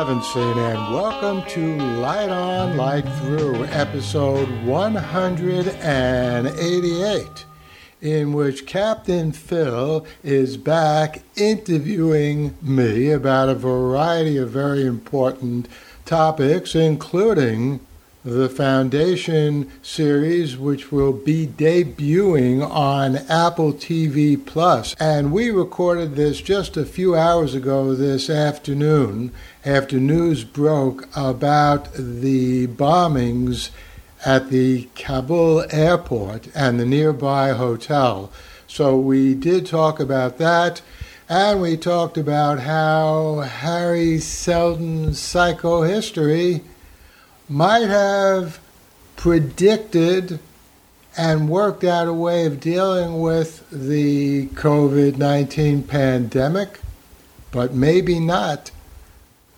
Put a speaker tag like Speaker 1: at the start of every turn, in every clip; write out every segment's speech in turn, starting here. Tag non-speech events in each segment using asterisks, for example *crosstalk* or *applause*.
Speaker 1: Levinson, and welcome to Light On, Light Through, episode 188, in which Captain Phil is back interviewing me about a variety of very important topics, including the Foundation series, which will be debuting on Apple TV Plus. And we recorded this just a few hours ago this afternoon after news broke about the bombings at the Kabul airport and the nearby hotel. So we did talk about that. And we talked about how Hari Seldon's psychohistory might have predicted and worked out a way of dealing with the COVID 19 pandemic, but maybe not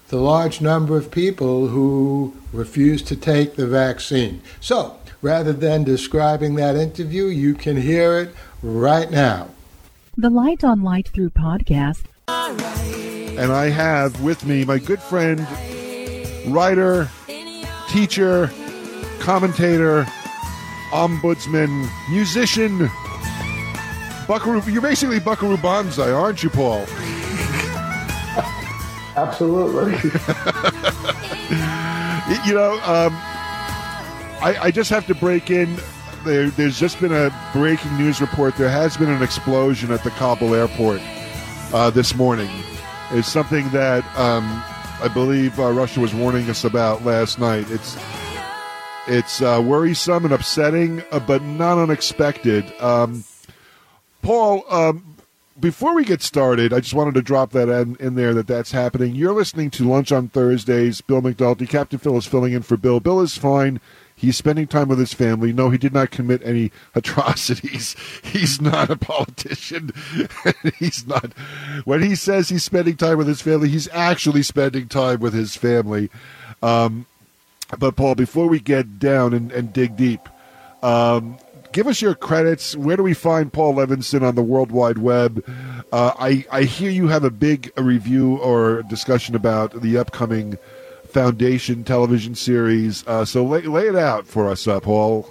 Speaker 1: the large number of people who refuse to take the vaccine. So, rather than describing that interview, you can hear it right now.
Speaker 2: The Light on Light Through podcast.
Speaker 3: And I have with me my good friend, writer, teacher, commentator, ombudsman, musician. Buckaroo, you're basically Buckaroo Banzai, aren't you, Paul?
Speaker 1: Absolutely. *laughs*
Speaker 3: you know, um, I, I, just have to break in. There, there's just been a breaking news report. There has been an explosion at the Kabul airport uh, this morning. It's something that um, I believe uh, Russia was warning us about last night. It's it's uh, worrisome and upsetting, uh, but not unexpected. Um, Paul, um, before we get started, I just wanted to drop that in, in, there that that's happening. You're listening to Lunch on Thursdays. Bill McNulty, Captain Phil is filling in for Bill. Bill is fine. He's spending time with his family. No, he did not commit any *laughs* atrocities. He's not a politician. *laughs* he's not. When he says he's spending time with his family, he's actually spending time with his family. Um, but, Paul, before we get down and, and dig deep, um, give us your credits. Where do we find Paul Levinson on the World Wide Web? Uh, I, I hear you have a big review or discussion about the upcoming Foundation television series. Uh, so lay, lay it out for us, uh, Paul.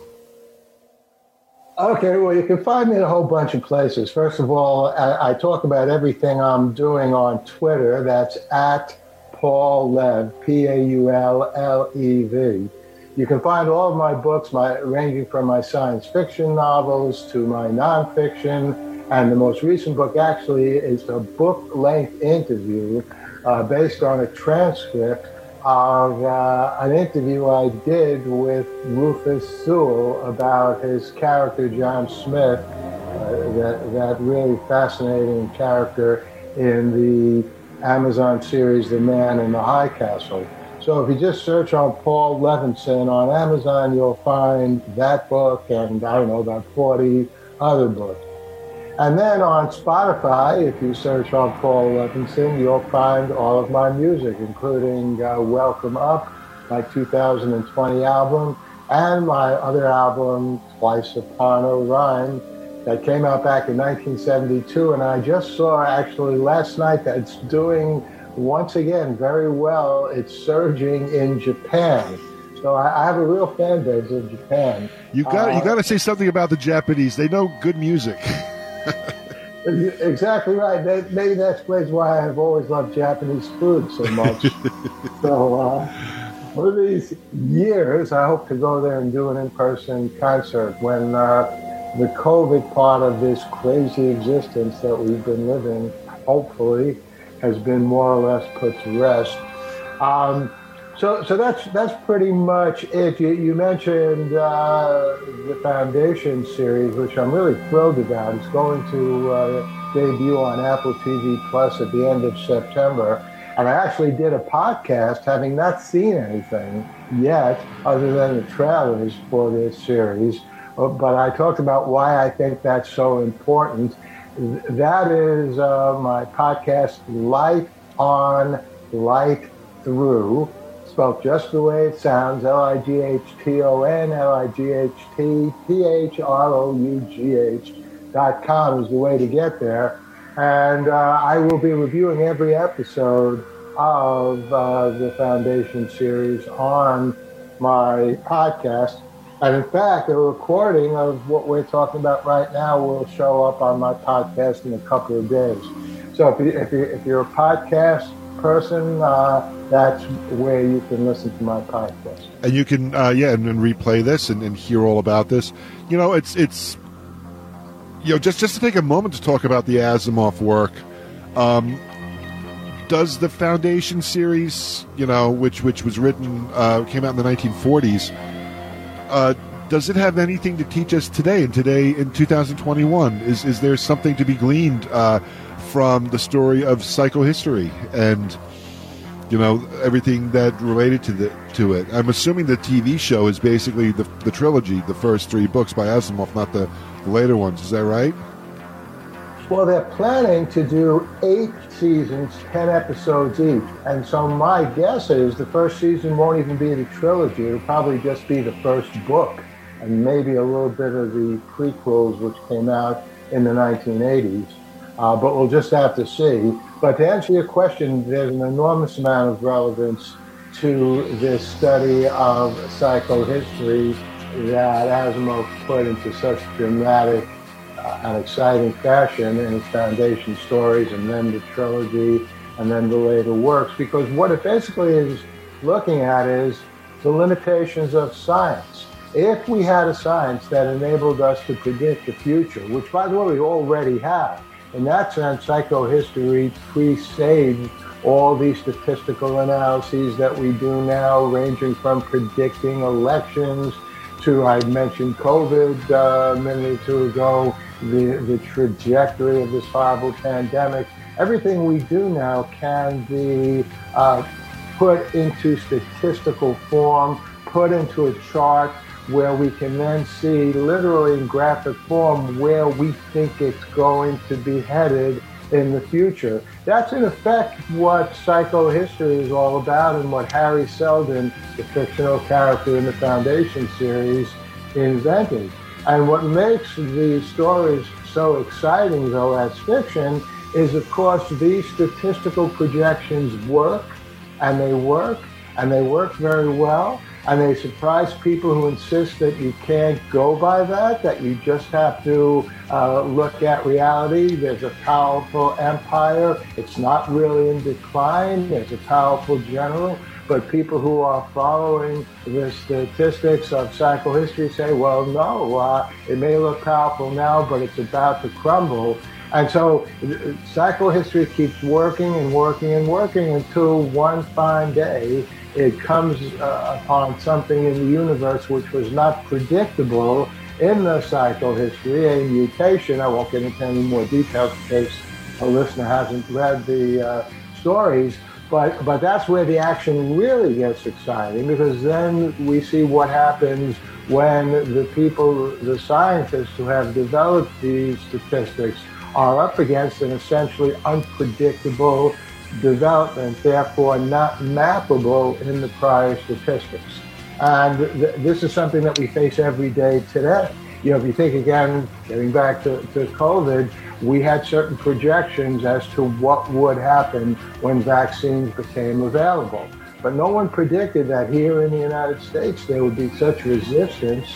Speaker 1: Okay, well, you can find me in a whole bunch of places. First of all, I, I talk about everything I'm doing on Twitter. That's at Paul Lev, P A U L L E V. You can find all of my books, my, ranging from my science fiction novels to my nonfiction. And the most recent book actually is a book length interview uh, based on a transcript of uh, an interview I did with Rufus Sewell about his character John Smith, uh, that, that really fascinating character in the Amazon series The Man in the High Castle. So if you just search on Paul Levinson on Amazon, you'll find that book and I don't know about 40 other books. And then on Spotify, if you search on Paul Levinson, you'll find all of my music, including uh, Welcome Up, my 2020 album, and my other album, Twice Upon a Rhyme, that came out back in 1972. And I just saw actually last night that it's doing once again very well. It's surging in Japan. So I, I have a real fan base in Japan.
Speaker 3: You got uh, you got to say something about the Japanese. They know good music. *laughs* *laughs*
Speaker 1: exactly right. maybe that explains why I have always loved Japanese food so much. *laughs* so, uh, one of these years, I hope to go there and do an in-person concert when uh, the COVID part of this crazy existence that we've been living, hopefully, has been more or less put to rest. Um, so, so that's that's pretty much it. You, you mentioned uh, the Foundation series, which I'm really thrilled about. It's going to uh, debut on Apple TV Plus at the end of September. And I actually did a podcast, having not seen anything yet, other than the trailers for this series. Uh, but I talked about why I think that's so important. That is uh, my podcast, Light on, Light Through spelled just the way it sounds L I G H T O N L I G H T P H R O U G H dot com is the way to get there. And uh, I will be reviewing every episode of uh, the Foundation series on my podcast. And in fact, a recording of what we're talking about right now will show up on my podcast in a couple of days. So if, you, if, you, if you're a podcast person, uh, that's where you can listen to my podcast.
Speaker 3: And you can, uh, yeah, and, and replay this and, and, hear all about this. You know, it's it's you know just just to take a moment to talk about the Asimov work. Um, does the Foundation series, you know, which which was written uh, came out in the 1940s, uh, does it have anything to teach us today? And today in 2021, is is there something to be gleaned uh, from the story of psychohistory and you know everything that related to the to it. I'm assuming the TV show is basically the the trilogy, the first three books by Asimov, not the, the later ones. Is that right?
Speaker 1: Well, they're planning to do eight seasons, ten episodes each, and so my guess is the first season won't even be the trilogy. It'll probably just be the first book, and maybe a little bit of the prequels, which came out in the 1980s. Uh, but we'll just have to see. But to answer your question, there's an enormous amount of relevance to this study of psychohistory that Asimov put into such dramatic uh, and exciting fashion in his foundation stories and then the trilogy and then the later works. Because what it basically is looking at is the limitations of science. If we had a science that enabled us to predict the future, which by the way we already have, in that sense, psychohistory presaged all these statistical analyses that we do now, ranging from predicting elections to, I mentioned COVID uh, a minute or two ago, the, the trajectory of this horrible pandemic. Everything we do now can be uh, put into statistical form, put into a chart, where we can then see literally in graphic form where we think it's going to be headed in the future. That's in effect what psychohistory is all about and what Hari Seldon, the fictional character in the Foundation series, invented. And what makes these stories so exciting, though, as fiction, is of course these statistical projections work, and they work, and they work very well and they surprise people who insist that you can't go by that, that you just have to uh, look at reality. There's a powerful empire. It's not really in decline. There's a powerful general. But people who are following the statistics of psychohistory say, well, no, uh, it may look powerful now, but it's about to crumble. And so psychohistory keeps working and working and working until one fine day it comes uh, upon something in the universe which was not predictable in the psychohistory, a mutation. I won't get into any more details in case a listener hasn't read the uh, stories. But, but that's where the action really gets exciting because then we see what happens when the people, the scientists who have developed these statistics are up against an essentially unpredictable development, therefore not mappable in the prior statistics. And th- this is something that we face every day today. You know, if you think again, getting back to, to COVID, we had certain projections as to what would happen when vaccines became available. But no one predicted that here in the United States there would be such resistance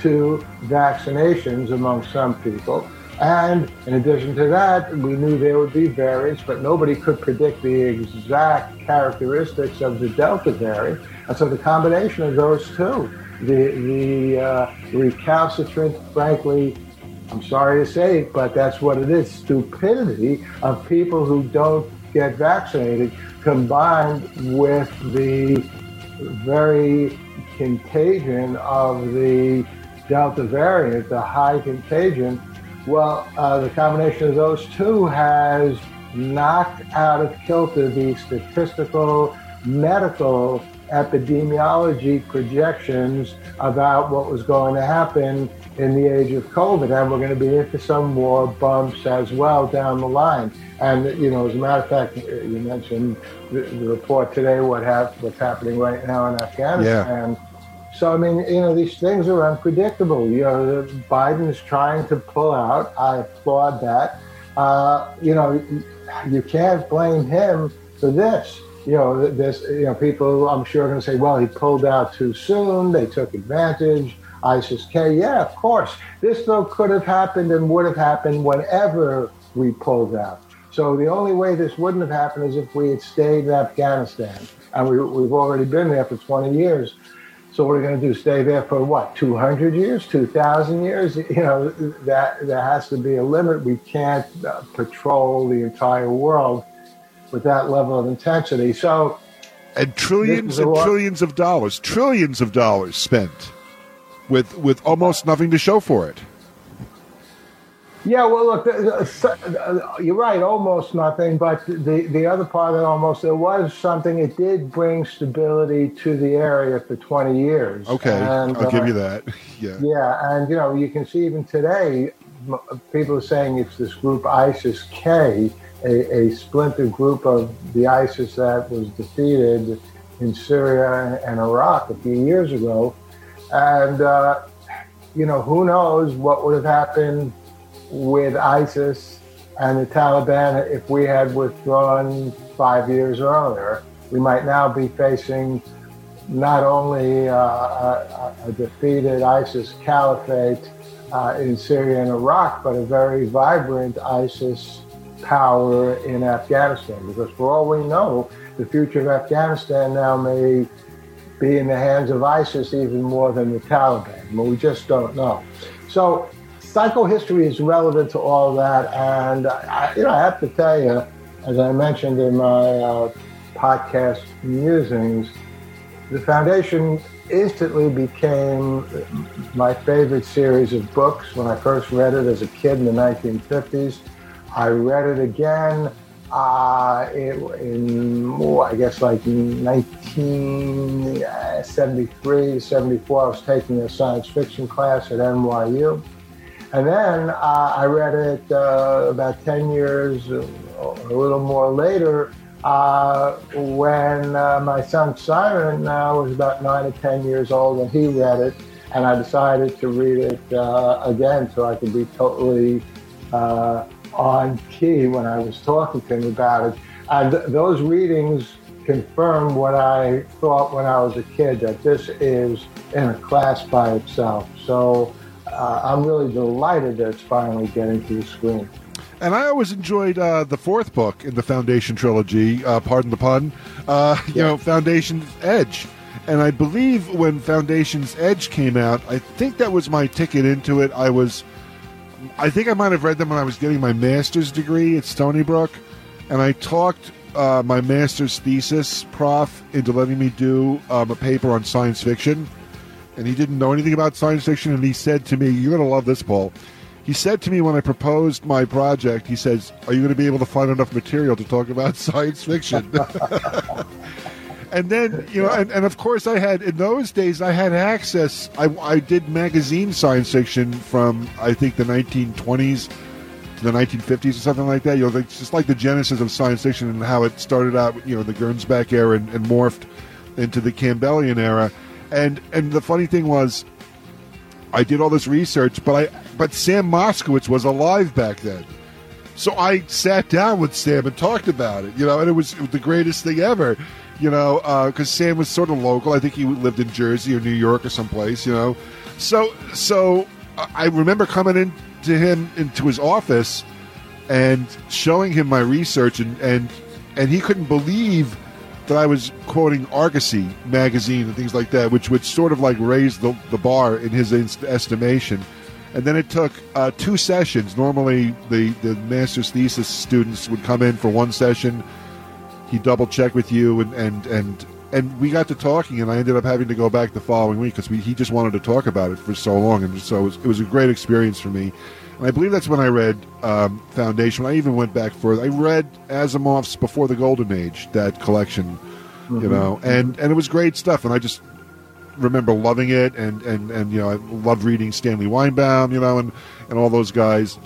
Speaker 1: to vaccinations among some people and in addition to that, we knew there would be variants, but nobody could predict the exact characteristics of the Delta variant. And so the combination of those two, the, the uh, recalcitrant, frankly, I'm sorry to say it, but that's what it is stupidity of people who don't get vaccinated combined with the very contagion of the Delta variant, the high contagion well, uh, the combination of those two has knocked out of kilter the statistical, medical, epidemiology projections about what was going to happen in the age of COVID. And we're going to be into some more bumps as well down the line. And, you know, as a matter of fact, you mentioned the, the report today, what what's happening right now in Afghanistan. Yeah so I mean, you know, these things are unpredictable. You know, Biden is trying to pull out. I applaud that. Uh, you know, you can't blame him for this. you know, this, you know, people I'm sure are going to say, well, he pulled out too soon. They took advantage. ISIS K. Yeah, of course. This though could have happened and would have happened whenever we pulled out. So the only way this wouldn't have happened is if we had stayed in Afghanistan, and we, we've already been there for 20 years. So what are we going to do? Stay there for what? 200 years? 2,000 years? *laughs* You know, that there has to be a limit. We can't uh, patrol the entire world with that level of intensity. So,
Speaker 3: and trillions and trillions of dollars, trillions of dollars spent with with almost nothing to show for it.
Speaker 1: Yeah, well, look, uh, you're right, almost nothing. But the, the other part that almost there was something. It did bring stability to the area for 20 years.
Speaker 3: Okay, and, I'll uh, give you that. *laughs* Yeah.
Speaker 1: Yeah, and you know, you can see even today, people are saying it's this group ISIS K, a, a splinter group of the ISIS that was defeated in Syria and Iraq a few years ago, and uh, you know, who knows what would have happened with ISIS and the Taliban if we had withdrawn five years earlier. We might now be facing not only uh, a, a, defeated ISIS caliphate uh, in Syria and Iraq, but a very vibrant ISIS power in Afghanistan. Because for all we know, the future of Afghanistan now may be in the hands of ISIS even more than the Taliban. But we just don't know. So psychohistory is relevant to all that, and I, you know I have to tell you, as I mentioned in my uh, podcast musings, the foundation instantly became my favorite series of books. When I first read it as a kid in the 1950s, I read it again uh, in, oh, I guess like 1973, 74. I was taking a science fiction class at NYU. And then uh, I read it uh, about 10 years, uh, a little more later, uh, when uh, my son Simon uh, was about nine or 10 years old and he read it. And I decided to read it again so I could be totally on key when I was talking to him about it. And th- those readings confirmed what I thought when I was a kid that this is in a class by itself. So uh, I'm really delighted that it's finally getting to the screen.
Speaker 3: And I always enjoyed uh, the fourth book in the Foundation trilogy, uh, pardon the pun, uh, you yeah. know, Foundation's Edge. And I believe when Foundation's Edge came out, I think that was my ticket into it. I was, I think I might have read them when I was getting my master's degree at Stony Brook. And I talked uh, my master's thesis prof into letting me do um, a paper on science fiction and he didn't know anything about science fiction. And he said to me, "You're going to love this, Paul." He said to me when I proposed my project, he says, "Are you going to be able to find enough material to talk about *laughs* science fiction?" *laughs* and then you know, and, and, of course, I had in those days I had access. I, I did magazine science fiction from I think the 1920s to the 1950s or something like that. You know, it's just like the genesis of science fiction and how it started out. You know, the Gernsback era and, and morphed into the Campbellian era and and the funny thing was, I did all this research, but I but Sam Moskowitz was alive back then. So I sat down with Sam and talked about it, you know, and it was, the greatest thing ever, you know, because uh, Sam was sort of local. I think he lived in Jersey or New York or someplace, you know. So, so I remember coming in to him into his office and showing him my research, and and and he couldn't believe that I was quoting Argosy magazine and things like that, which would sort of like raise the, the bar in his estimation. And then it took uh, two sessions. Normally, the, the master's thesis students would come in for one session. He double check with you, and, and, and, and we got to talking, and I ended up having to go back the following week because we, he just wanted to talk about it for so long. And so it was, it was a great experience for me. I believe that's when I read um, Foundation. I even went back further. I read Asimov's Before the Golden Age, that collection, mm-hmm. you know, and, and it was great stuff. And I just remember loving it. And, and, and you know, I loved reading Stanley Weinbaum, you know, and, and all those guys.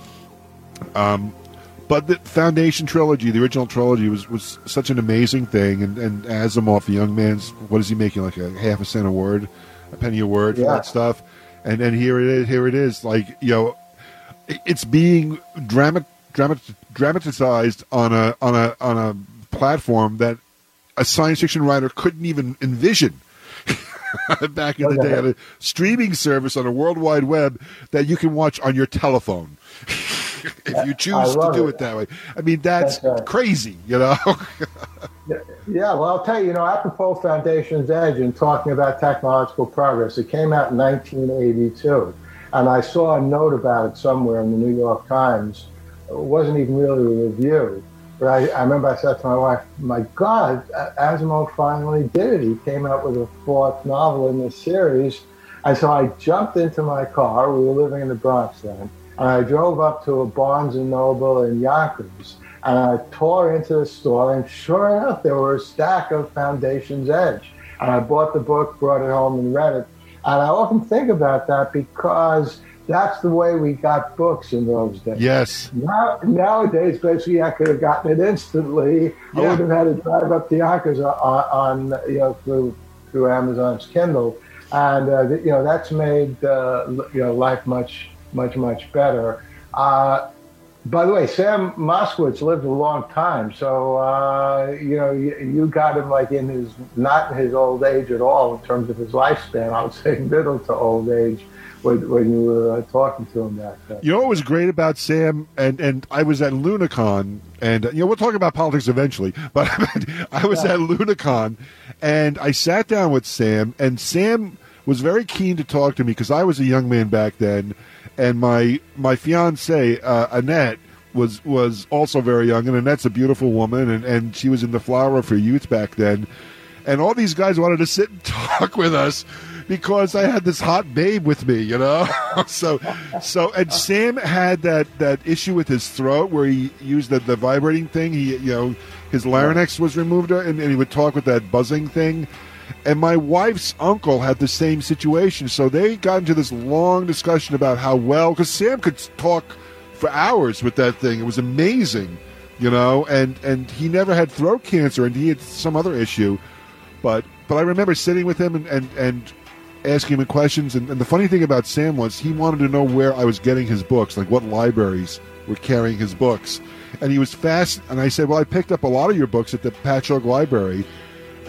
Speaker 3: Um, but the Foundation trilogy, the original trilogy, was, was such an amazing thing. And, and Asimov, the young man's, what is he making, like a half a cent a word, a penny a word for that stuff? And and here it is, here it is, like you know, it's being drama, drama, dramatized on a on a on a platform that a science fiction writer couldn't even envision. *laughs* back in the day, on a streaming service on a World Wide Web that you can watch on your telephone *laughs* if you choose to do it. it. that way. I mean, that's, that's crazy, you know. *laughs*
Speaker 1: yeah, well, I'll tell you, you know, apropos Foundation's Edge and talking about technological progress, it came out in 1982, and I saw a note about it somewhere in the New York Times. It wasn't even really a review but I, I remember I said to my wife, my God, Asimov finally did it. He came out with a fourth novel in this series. And so I jumped into my car. We were living in the Bronx then. And I drove up to a Barnes and Noble in Yonkers. And I tore into the store. And sure enough, there were a stack of Foundation's Edge. And I bought the book, brought it home, and read it. And I often think about that because that's the way we got books in those days.
Speaker 3: Yes.
Speaker 1: Now, nowadays, basically, I could have gotten it instantly. Yeah. I would have had to drive up the Yonkers on, on, you know through through Amazon's Kindle, and uh, you know that's made uh, you know life much much much better. Uh, by the way, Sam Moskowitz lived a long time, so uh, you know you, you, got him like in his not in his old age at all in terms of his lifespan. I would say *laughs* middle to old age when, when you were uh, talking to him that. Uh,
Speaker 3: you know what was great about Sam, and and I was at Lunacon, and uh, you know we'll talk about politics eventually, *laughs* but I was yeah. at Lunacon, and I sat down with Sam, and Sam was very keen to talk to me because I was a young man back then, and my my fiance uh, Annette was was also very young, and Annette's a beautiful woman, and and she was in the flower of her youth back then, and all these guys wanted to sit and *laughs* talk with us because I had this hot babe with me, you know. *laughs* so, so and Sam had that that issue with his throat where he used the, the vibrating thing. He, you know, his larynx was removed, and, and he would talk with that buzzing thing. And my wife's uncle had the same situation. So they got into this long discussion about how well, because Sam could talk for hours with that thing. It was amazing, you know. And and he never had throat cancer, and he had some other issue. But but I remember sitting with him and and, and asking him questions. And, and, the funny thing about Sam was he wanted to know where I was getting his books, like what libraries were carrying his books. And he was fast. And I said, Well, I picked up a lot of your books at the Patchogue Library.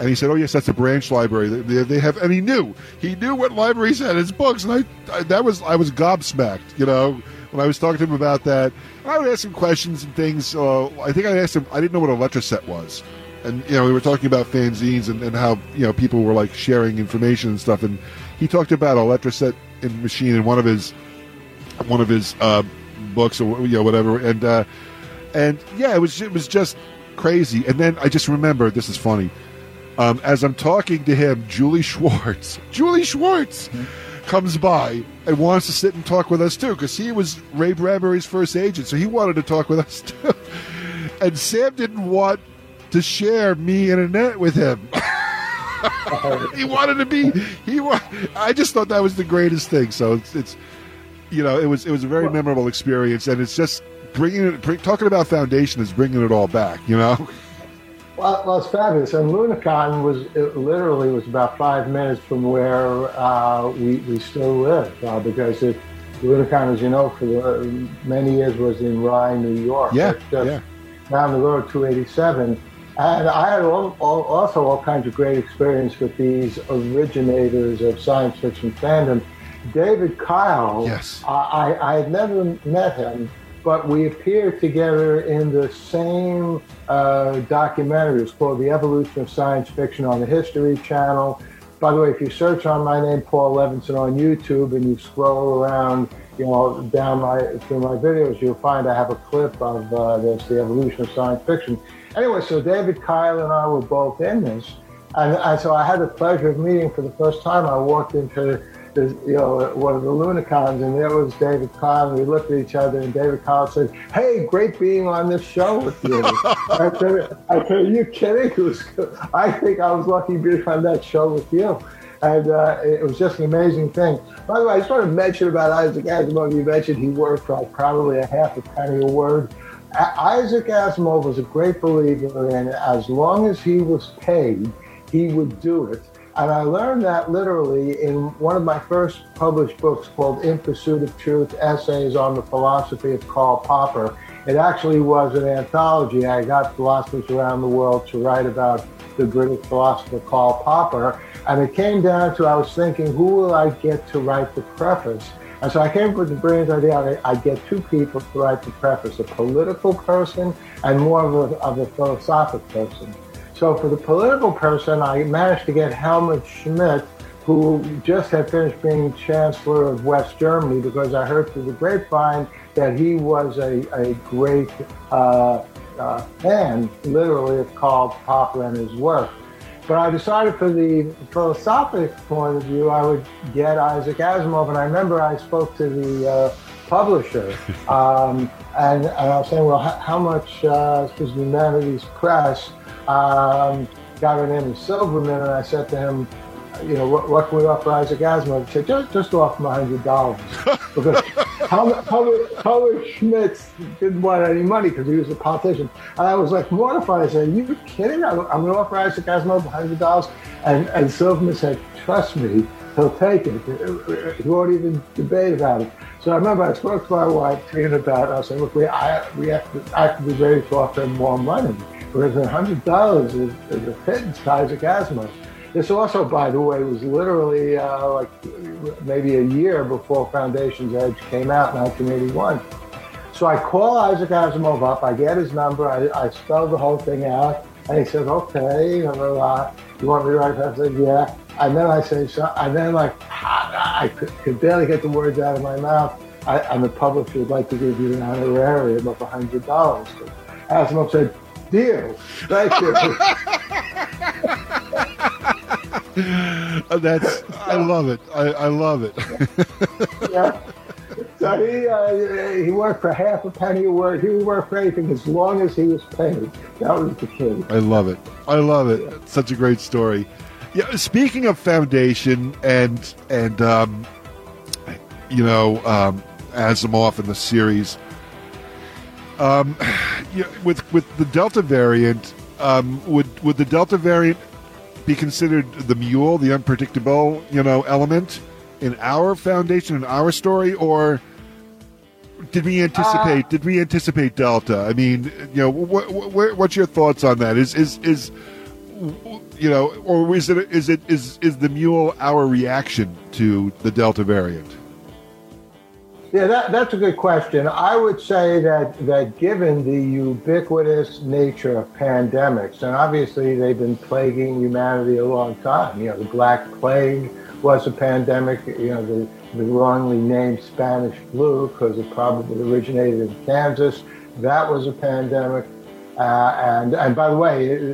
Speaker 3: And he said, "Oh yes, that's a branch library. They, they, have." And he knew, he knew what libraries had his books, and I, I, that was, I was gobsmacked, you know, when I was talking to him about that. I would ask him questions and things. Uh, I think I asked him. I didn't know what a Letraset was, and you know, we were talking about fanzines and, and how you know people were like sharing information and stuff, and he talked about a Letraset in machine in one of his one of his uh, books or you know whatever, and uh, and yeah, it was it was just crazy. And then I just remember this is funny. Um, as I'm talking to him, Julie Schwartz, *laughs* Julie Schwartz, mm-hmm. comes by and wants to sit and talk with us too because he was Ray Bradbury's first agent, so he wanted to talk with us *laughs* too. And Sam didn't want to share me and Annette with him. *laughs* he wanted to be. He. I just thought that was the greatest thing. So it's, it's you know, it was it was a very well, memorable experience, and it's just bringing it. Bring, talking about foundation is bringing it all back. You know.
Speaker 1: Well, well, it's fabulous. And Lunacon was literally was about five minutes from where uh, we, we still live uh, because it, Lunacon, as you know, for the, many years was in Rye, New York.
Speaker 3: Yeah, yeah.
Speaker 1: Down the road, 287. And I had all, all, also all kinds of great experience with these originators of science fiction fandom. David Kyle,
Speaker 3: yes.
Speaker 1: I, I had never met him, but we appeared together in the same uh, documentary. It's called The Evolution of Science Fiction on the History Channel. By the way, if you search on my name, Paul Levinson, on YouTube, and you scroll around, you know, down my through my videos, you'll find I have a clip of uh, this, The Evolution of Science Fiction. Anyway, so David Kyle and I were both in this. And, and so I had the pleasure of meeting for the first time. I walked into you know, one of the Lunacons, and there was David and we looked at each other, and David Kyle said, "Hey, great being on this show with you." *laughs* I said, "I said, are you kidding? It was, I think I was lucky being on that show with you." And uh, it was just an amazing thing. By the way, I just want to mention about Isaac Asimov. You mentioned he worked for like probably a half a penny a word. Isaac Asimov was a great believer in as long as he was paid, he would do it. And I learned that literally in one of my first published books called In Pursuit of Truth Essays on the Philosophy of Karl Popper. It actually was an anthology. I got philosophers around the world to write about the British philosopher Karl Popper. And it came down to I was thinking, who will I get to write the preface? And so I came up with the brilliant idea I'd get two people to write the preface, a political person and more of a, of a philosophic person. So for the political person, I managed to get Helmut Schmidt, who just had finished being Chancellor of West Germany, because I heard through the grapevine that he was a, a great uh, uh, fan, literally, of Karl Popper and his work. But I decided for the philosophic point of view, I would get Isaac Asimov. And I remember I spoke to the uh, publisher, *laughs* um, and, and, I was saying, well, how, how much, uh, because Humanities Press um, got her name is Silverman, and I said to him, you know, what, what can we offer Isaac Asimov? He said, just, just offer him $100. *laughs* because Howard, Schmidt didn't want any money because he was a politician. And I was like mortified. I said, Are you kidding? I'm, I'm going to offer Isaac Asimov $100. And, and Silverman said, Trust me, he'll take it. He won't even debate about it. So I remember I spoke to my wife, thinking about it. I said, Look, we, I, we have to, I have to be ready to offer him more money. Because $100 is, is a pittance to Isaac Asimov. This also, by the way, was literally uh, like maybe a year before Foundation's Edge came out in 1981. So I call Isaac Asimov up, I get his number, I, I spell the whole thing out, and he says, okay, you want me to write that? I said, yeah. And then I say, so, and then like, I could, could barely get the words out of my mouth. I, am the publisher would like to give you an honorarium of $100. Asimov said, deal. Thank you.
Speaker 3: That's I love it. I, I love it.
Speaker 1: yeah. *laughs* So he uh, he worked for half a penny a word. He would work for anything as long as he was paid. That was the key.
Speaker 3: I love it. I love it. Yeah. Such a great story. Yeah. Speaking of foundation and and um, you know um, Asimov in the series, um, with with the Delta variant, um, would would the Delta variant be considered the mule, the unpredictable, you know, element in our foundation, in our story, or did we anticipate? Uh, did we anticipate Delta? I mean, you know, wh- wh- what's your thoughts on that? Is is is you know, or is it is it is is the mule our reaction to the Delta variant?
Speaker 1: Yeah, that, that's a good question. I would say that, that given the ubiquitous nature of pandemics, and obviously they've been plaguing humanity a long time. You know, the Black Plague was a pandemic. You know, the, the wrongly named Spanish flu, because it probably originated in Kansas, that was a pandemic. Uh, and, and by the way,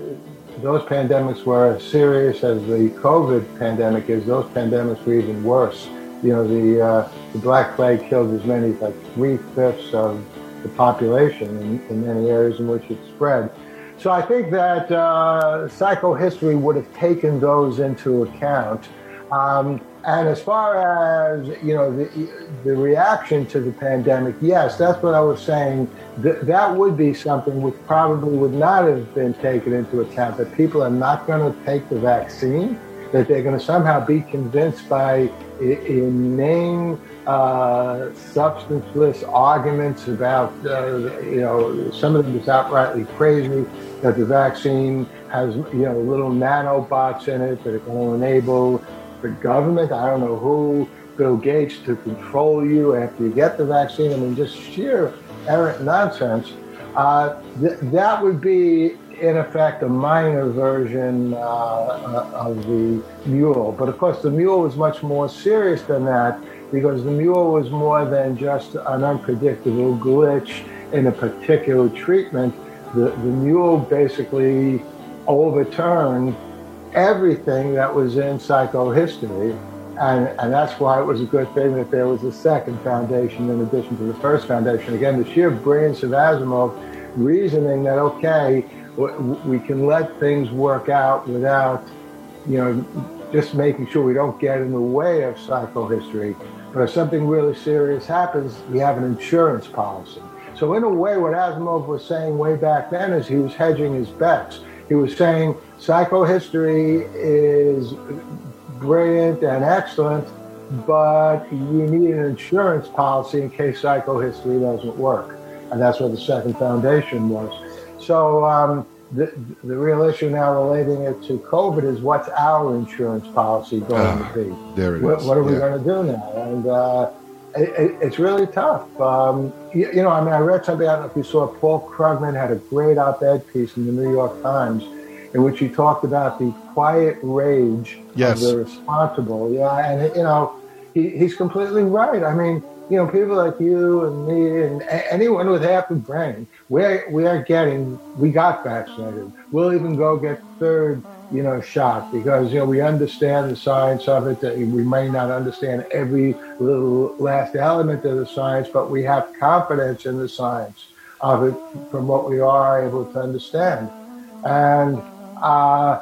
Speaker 1: those pandemics were as serious as the COVID pandemic is. Those pandemics were even worse you know, the, uh, the Black Plague killed as many as like three fifths of the population in, in, many areas in which it spread. So I think that uh, psychohistory would have taken those into account. Um, and as far as you know, the, the reaction to the pandemic, yes, that's what I was saying. Th- that would be something which probably would not have been taken into account. That people are not going to take the vaccine. That they're going to somehow be convinced by inane, uh, substanceless arguments about, uh, you know, some of them is outrightly crazy that the vaccine has, you know, little nanobots in it that are going to enable the government, I don't know who, Bill Gates, to control you after you get the vaccine. I mean, just sheer errant nonsense. Uh, th- that would be in effect a minor version uh, uh, of the mule. But of course, the mule was much more serious than that because the mule was more than just an unpredictable glitch in a particular treatment. The, the mule basically overturned everything that was in psychohistory. And, and that's why it was a good thing that there was a second foundation in addition to the first foundation. Again, the sheer brilliance of Asimov reasoning that, okay, we can let things work out without, you know, just making sure we don't get in the way of psychohistory. But if something really serious happens, we have an insurance policy. So in a way, what Asimov was saying way back then is he was hedging his bets. He was saying psychohistory is brilliant and excellent, but you need an insurance policy in case psychohistory doesn't work. And that's what the second foundation was. So um, the, the real issue now relating it to COVID is what's our insurance policy going
Speaker 3: Ah,
Speaker 1: to be?
Speaker 3: There it is.
Speaker 1: What, what are we
Speaker 3: Yeah.
Speaker 1: going to do now? And uh, it, it, it's really tough. Um, you, you know, I mean, I read something, I don't know if you saw, Paul Krugman had a great op ed piece in the New York Times in which he talked about the quiet rage
Speaker 3: Yes.
Speaker 1: of the responsible. Yeah, and, you know, he, he's completely right. I mean, you know, people like you and me and anyone with half a brain, we're, we are getting, we got vaccinated. We'll even go get third, you know, shot because, you know, we understand the science of it. That we may not understand every little last element of the science, but we have confidence in the science of it from what we are able to understand. And uh,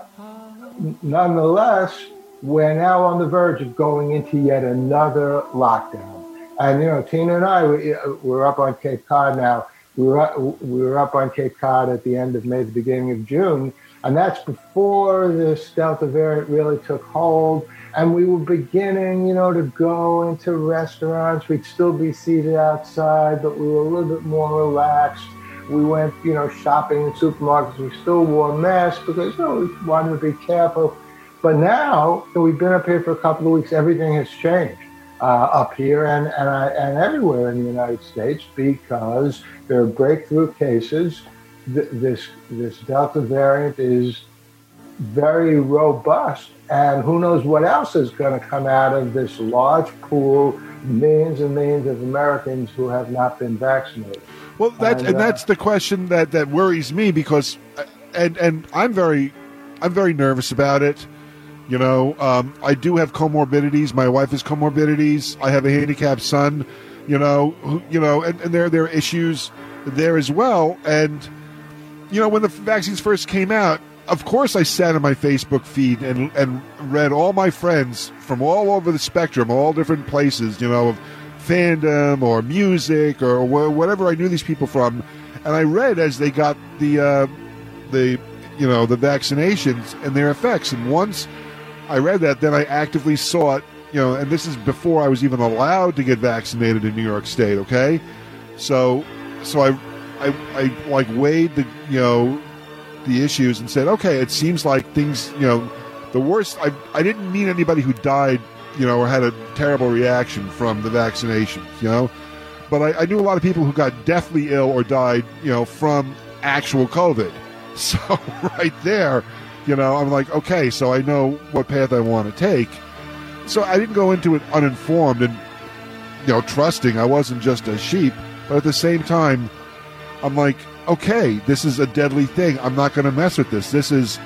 Speaker 1: nonetheless, we're now on the verge of going into yet another lockdown. And you know, Tina and I, we, uh, we're up on Cape Cod now. We were up, we were up on Cape Cod at the end of May, the beginning of June, and that's before this Delta variant really took hold. And we were beginning, you know, to go into restaurants. We'd still be seated outside, but we were a little bit more relaxed. We went, you know, shopping in supermarkets. We still wore masks because, you know, we wanted to be careful. But now that we've been up here for a couple of weeks, everything has changed uh, up here and, and, I, and everywhere in the United States because there are breakthrough cases. Th- This, this Delta variant is very robust, and who knows what else is going to come out of this large pool, millions and millions of Americans who have not been vaccinated.
Speaker 3: Well, that's
Speaker 1: And,
Speaker 3: and,
Speaker 1: uh,
Speaker 3: that's the question that that worries me because, uh, and and I'm very, I'm very nervous about it. You know, um, I do have comorbidities. My wife has comorbidities. I have a handicapped son. You know, who, you know, and, and there there are issues there as well. And you know, when the vaccines first came out, of course, I sat on my Facebook feed and and read all my friends from all over the spectrum, all different places. You know, of fandom or music or wh- whatever I knew these people from, and I read as they got the uh, the you know the vaccinations and their effects. And once I read that, then I actively sought you know, and this is before I was even allowed to get vaccinated in New York State. Okay, so so I I, I like weighed the you know the issues and said, okay, it seems like things you know the worst. I I didn't mean anybody who died you know or had a terrible reaction from the vaccinations, you know, but I, I knew a lot of people who got deathly ill or died you know from actual COVID. *laughs* So right there, you know, I'm like, okay, so I know what path I want to take. So I didn't go into it uninformed and you know trusting. I wasn't just a sheep, but at the same time, I'm like, okay, this is a deadly thing. I'm not going to mess with this. This is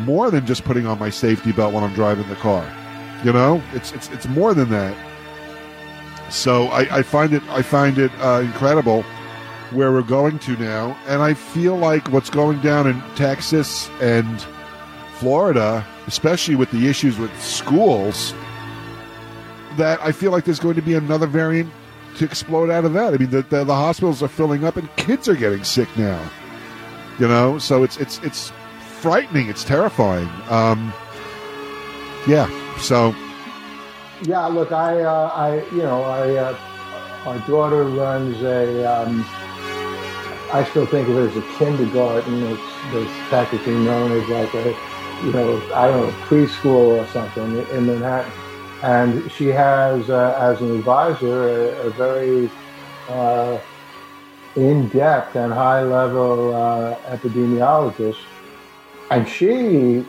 Speaker 3: more than just putting on my safety belt when I'm driving the car. You know, it's it's it's more than that. So I, I find it I find it uh, incredible where we're going to now, and I feel like what's going down in Texas and Florida, especially with the issues with schools, that I feel like there's going to be another variant to explode out of that. I mean, the, the, the hospitals are filling up, and kids are getting sick now. You know, so it's it's it's frightening. It's terrifying. Um, yeah. So
Speaker 1: Yeah, look, I, uh, I, you know, I, uh, our daughter runs a. Um, I still think of it as a kindergarten. It's, it's technically known as like a, you know, I don't know, preschool or something in Manhattan. And she has, uh, as an advisor, a, a very uh, in-depth and high-level uh, epidemiologist. And she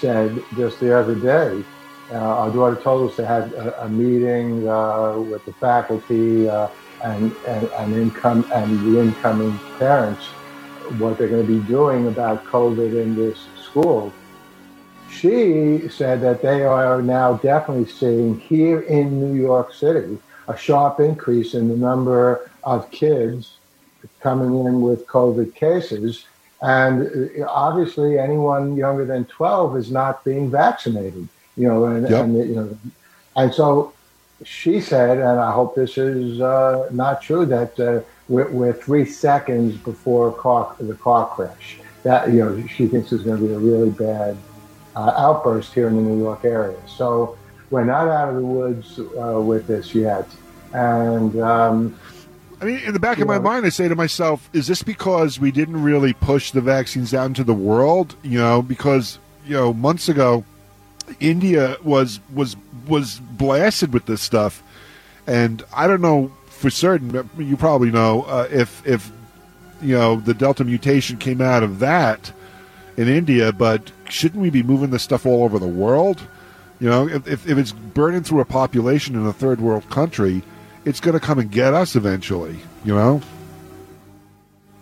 Speaker 1: said just the other day, uh, our daughter told us they had a, a meeting uh, with the faculty uh, and, and, and, income, and the incoming parents, what they're going to be doing about COVID in this school. She said that they are now definitely seeing here in New York City a sharp increase in the number of kids coming in with COVID cases. And uh, obviously, anyone younger than 12 is not being vaccinated you know, and,
Speaker 3: Yep.
Speaker 1: and you know, and so she said, and I hope this is uh, not true, that uh, we're, we're three seconds before car, the car crash. That you know, she thinks is going to be a really bad uh, outburst here in the New York area. So we're not out of the woods uh, with this yet, and um,
Speaker 3: I mean, in the back of my mind, I say to myself, is this because we didn't really push the vaccines out into the world? You know, because you know, months ago, India was was was blasted with this stuff, and I don't know for certain. But you probably know uh, if if you know the Delta mutation came out of that in India, but shouldn't we be moving this stuff all over the world? You know, if, if, it's burning through a population in a third world country, it's going to come and get us eventually, you know?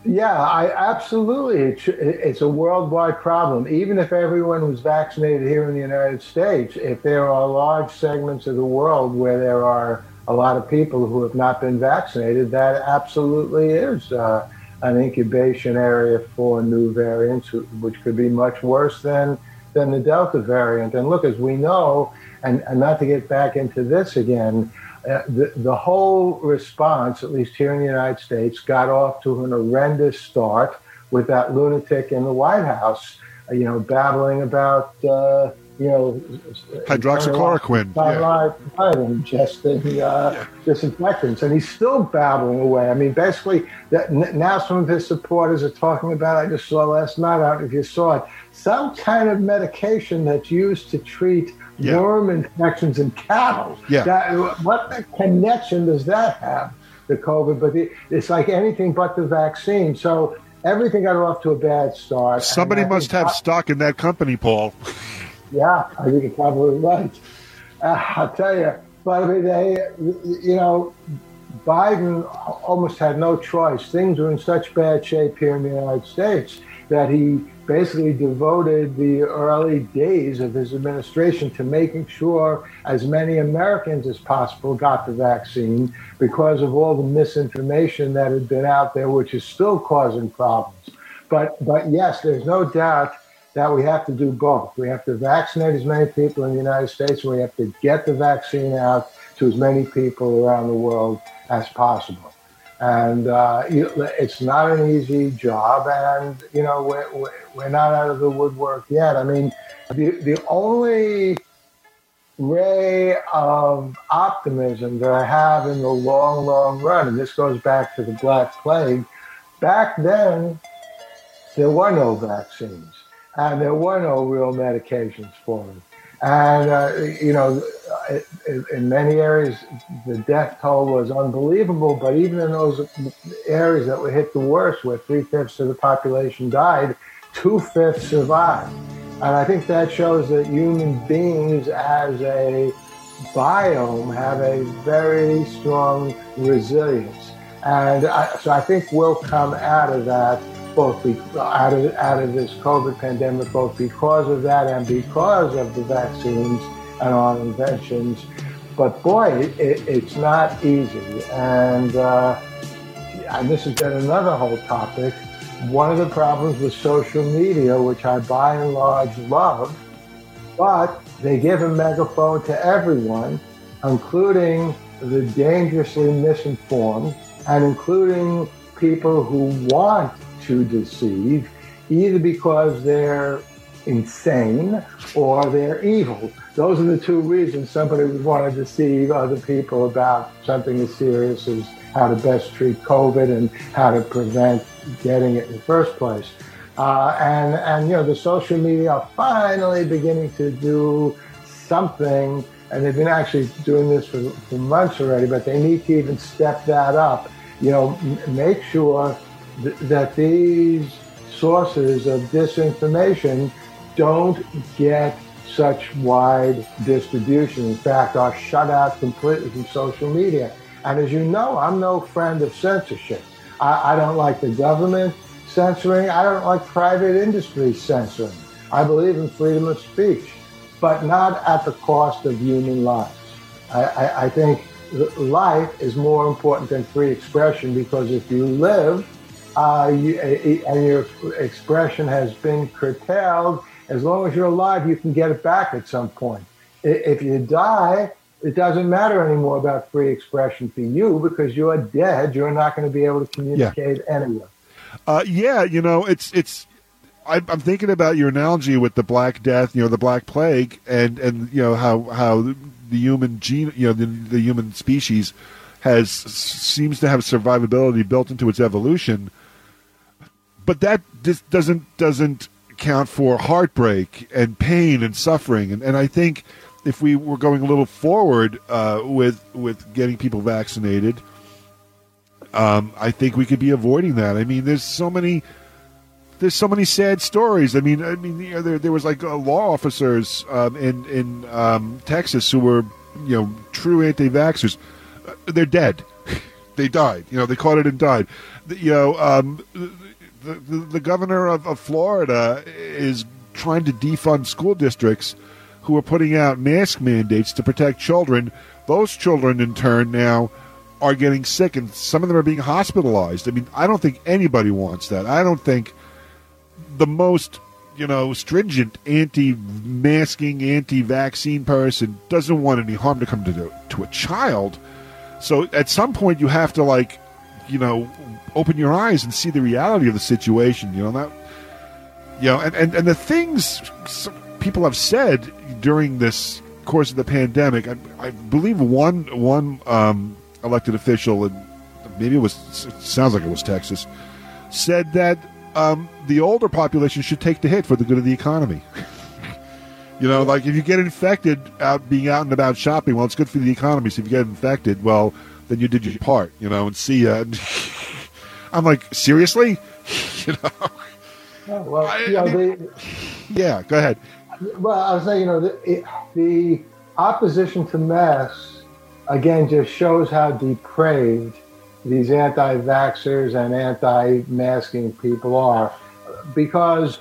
Speaker 1: Yeah, I absolutely. It's, it's a worldwide problem. Even if everyone was vaccinated here in the United States, if there are large segments of the world where there are a lot of people who have not been vaccinated, that absolutely is uh, an incubation area for new variants, which could be much worse than than the Delta variant. And look, as we know, and, and not to get back into this again, uh, the, the whole response, at least here in the United States, got off to an horrendous start with that lunatic in the White House, uh, you know, babbling about, uh, you know,
Speaker 3: hydroxychloroquine,
Speaker 1: yeah. and just uh, yeah. disinfectants, and he's still babbling away. I mean, basically, that, now some of his supporters are talking about. I just saw last night. I don't know if you saw it. Some kind of medication that's used to treat yeah. worm infections in cattle.
Speaker 3: Yeah.
Speaker 1: That, what connection does that have to COVID? But it's like anything but the vaccine. So everything got off to a bad start.
Speaker 3: Somebody must have I, stock in that company, Paul.
Speaker 1: Yeah, I think you're probably right. Uh, I'll tell you. But I mean, they, you know, Biden almost had no choice. Things were in such bad shape here in the United States that he basically devoted the early days of his administration to making sure as many Americans as possible got the vaccine because of all the misinformation that had been out there, which is still causing problems. But, but yes, there's no doubt that we have to do both. We have to vaccinate as many people in the United States, and we have to get the vaccine out to as many people around the world as possible and uh, it's not an easy job. And you know, we're, we're not out of the woodwork yet. I mean, the the only ray of optimism that I have in the long, long run, and this goes back to the Black Plague. Back then, there were no vaccines, and there were no real medications for it. And, uh, you know, in many areas, the death toll was unbelievable. But even in those areas that were hit the worst, where three fifths of the population died, two fifths survived. And I think that shows that human beings as a biome have a very strong resilience. And I, so I think we'll come out of that both be, out, of, out of this COVID pandemic, both because of that and because of the vaccines and our inventions. But boy, it, it's not easy. And, uh, and this has been another whole topic. One of the problems with social media, which I by and large love, but they give a megaphone to everyone, including the dangerously misinformed and including people who want to deceive, either because they're insane or they're evil. Those are the two reasons somebody would want to deceive other people about something as serious as how to best treat COVID and how to prevent getting it in the first place. Uh, and, and, you know, the social media are finally beginning to do something, and they've been actually doing this for, for months already, but they need to even step that up. You know, m- make sure th- that these sources of disinformation don't get such wide distribution. In fact, are shut out completely from social media. And as you know, I'm no friend of censorship. I, I don't like the government censoring. I don't like private industry censoring. I believe in freedom of speech, but not at the cost of human lives. I, I, I think life is more important than free expression because if you live uh, you, and your expression has been curtailed, as long as you're alive, you can get it back at some point. If you die, it doesn't matter anymore about free expression for you because you're dead. You're not going to be able to communicate yeah. anyway.
Speaker 3: Uh, yeah, you know, it's it's. I, I'm thinking about your analogy with the Black Death, you know, the Black Plague, and and you know how how the human gene, you know, the, the human species has seems to have survivability built into its evolution. But that just doesn't doesn't count for heartbreak and pain and suffering. And, and I think if we were going a little forward uh, with with getting people vaccinated, um, I think we could be avoiding that. I mean, there's so many there's so many sad stories. I mean, I mean, you know, there there was like uh, law officers um, in in um, Texas who were you know true anti-vaxxers. Uh, they're dead. *laughs* they died. You know, they caught it and died. You know, um, the, the, governor of, of Florida is trying to defund school districts who are putting out mask mandates to protect children. Those children, in turn, now are getting sick, and some of them are being hospitalized. I mean, I don't think anybody wants that. I don't think the most you know stringent anti-masking, anti-vaccine person doesn't want any harm to come to to a child. So at some point, you have to like, you know, open your eyes and see the reality of the situation. You know that, you know, and and, and the things people have said during this course of the pandemic. I, I believe one one um, elected official, and maybe it was it sounds like it was Texas, said that um, the older population should take the hit for the good of the economy. *laughs* you know, like if you get infected out being out and about shopping, well, it's good for the economy. So if you get infected, well, then you did your part. You know, and see ya. *laughs* I'm like, seriously, *laughs* you know.
Speaker 1: Oh, well, I, you know, the,
Speaker 3: yeah, go ahead.
Speaker 1: Well, I was saying, you know, the, the opposition to masks again just shows how depraved these anti-vaxxers and anti-masking people are, because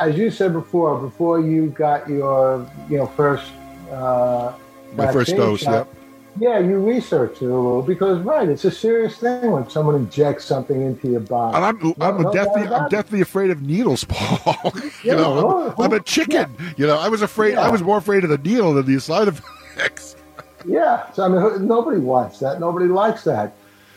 Speaker 1: as you said before, before you got your you know first uh,
Speaker 3: my first dose, shot, yep.
Speaker 1: Yeah, you research it a little because right, it's a serious thing when someone injects something into your body.
Speaker 3: And I'm, I'm no, definitely, I'm definitely afraid of needles, *laughs* Paul. you yeah, know, I'm, I'm, a chicken. Yeah. You know, I was afraid. Yeah. I was more afraid of the needle than the side effects. *laughs*
Speaker 1: yeah, so I mean, nobody wants that. Nobody likes that.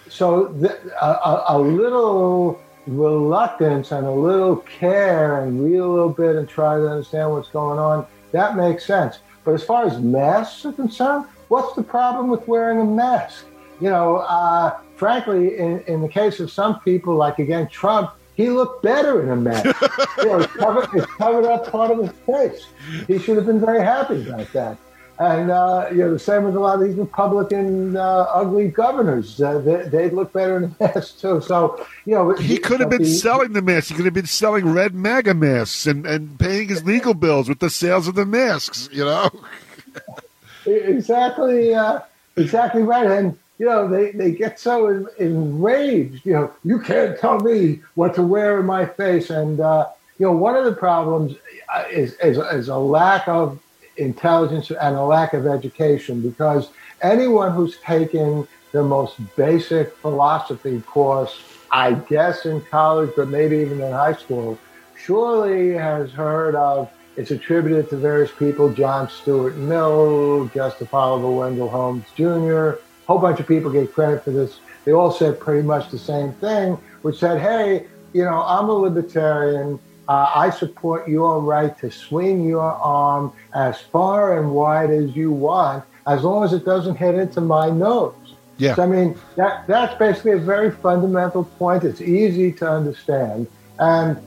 Speaker 1: So the, a, a little reluctance and a little care and read a little bit and try to understand what's going on, that makes sense. But as far as masks are concerned, what's the problem with wearing a mask? You know, uh, frankly, in, in the case of some people, like again Trump, he looked better in a mask. *laughs* you know, it covered, covered up part of his face. He should have been very happy about that. And uh, you know, the same with a lot of these Republican uh, ugly governors. Uh, they, would look better in a mask too. So you know,
Speaker 3: he could have been
Speaker 1: the,
Speaker 3: selling the masks. He could have been selling red MAGA masks and, and paying his legal bills with the sales of the masks. You know, *laughs*
Speaker 1: exactly, uh, exactly right. And you know, they, they get so enraged. You know, you can't tell me what to wear in my face. And uh, you know, one of the problems uh, is, is, is a lack of intelligence and a lack of education because anyone who's taken the most basic philosophy course, I guess in college, but maybe even in high school, surely has heard of it's attributed to various people, John Stuart Mill, Justice Oliver Wendell Holmes Jr., a whole bunch of people get credit for this. They all said pretty much the same thing, which said, hey, you know, I'm a libertarian. Uh, I support your right to swing your arm as far and wide as you want, as long as it doesn't hit into my nose.
Speaker 3: Yeah.
Speaker 1: So, I mean, that, that's basically a very fundamental point. It's easy to understand. And,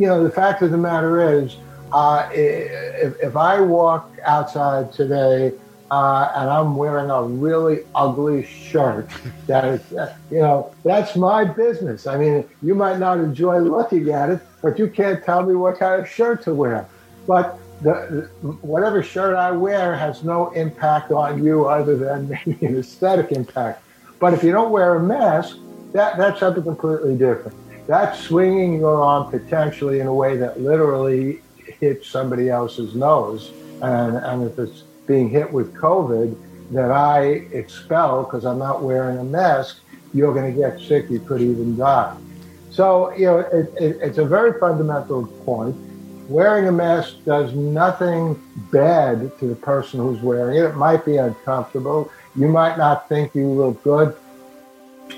Speaker 1: you know, the fact of the matter is, uh, if, if I walk outside today uh, and I'm wearing a really ugly shirt. *laughs* That is, uh, you know, that's my business. I mean, you might not enjoy looking at it, but you can't tell me what kind of shirt to wear. But the, whatever shirt I wear has no impact on you other than maybe an aesthetic impact. But if you don't wear a mask, that, that's something completely different. That's swinging your arm potentially in a way that literally hits somebody else's nose. And, and if it's being hit with COVID that I expel because I'm not wearing a mask, you're going to get sick. You could even die. So, you know, it, it, it's a very fundamental point. Wearing a mask does nothing bad to the person who's wearing it. It might be uncomfortable. You might not think you look good.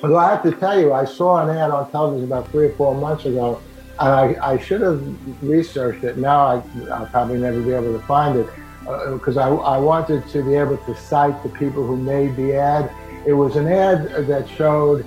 Speaker 1: But I have to tell you, I saw an ad on television about three or four months ago, and I, I should have researched it. Now I, I'll probably never be able to find it because uh, I, I wanted to be able to cite the people who made the ad. It was an ad that showed